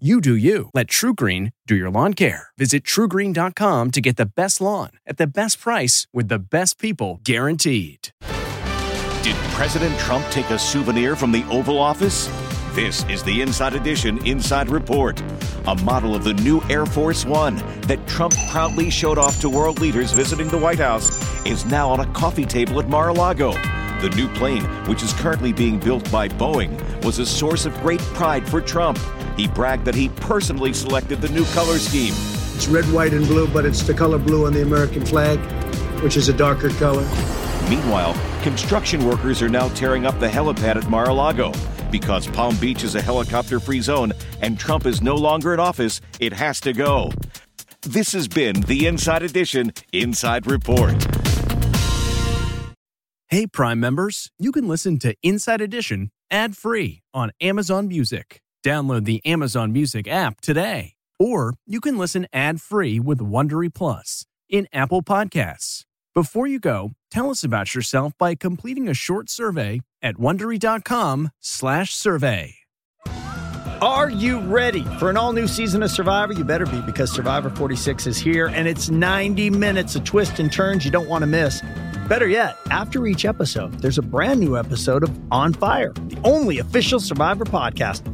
You do you. Let TruGreen do your lawn care. Visit trugreen.com to get the best lawn at the best price with the best people guaranteed. Did President Trump take a souvenir from the Oval Office? This is the Inside Edition Inside Report, a model of the new Air Force One that Trump proudly showed off to world leaders visiting the White House, is now on a coffee table at Mar a Lago. The new plane, which is currently being built by Boeing, was a source of great pride for Trump. He bragged that he personally selected the new color scheme. It's red, white, and blue, but it's the color blue on the American flag, which is a darker color. Meanwhile, construction workers are now tearing up the helipad at Mar a Lago. Because Palm Beach is a helicopter free zone and Trump is no longer in office, it has to go. This has been the Inside Edition Inside Report. Hey, Prime members, you can listen to Inside Edition ad free on Amazon Music. Download the Amazon Music app today. Or you can listen ad free with Wondery Plus in Apple Podcasts. Before you go, tell us about yourself by completing a short survey at slash survey. Are you ready for an all new season of Survivor? You better be because Survivor 46 is here and it's 90 minutes of twists and turns you don't want to miss. Better yet, after each episode, there's a brand new episode of On Fire, the only official Survivor podcast.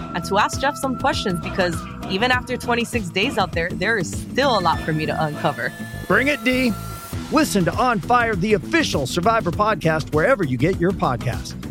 and to ask Jeff some questions because even after 26 days out there, there is still a lot for me to uncover. Bring it, Dee. Listen to On Fire, the official Survivor podcast, wherever you get your podcast.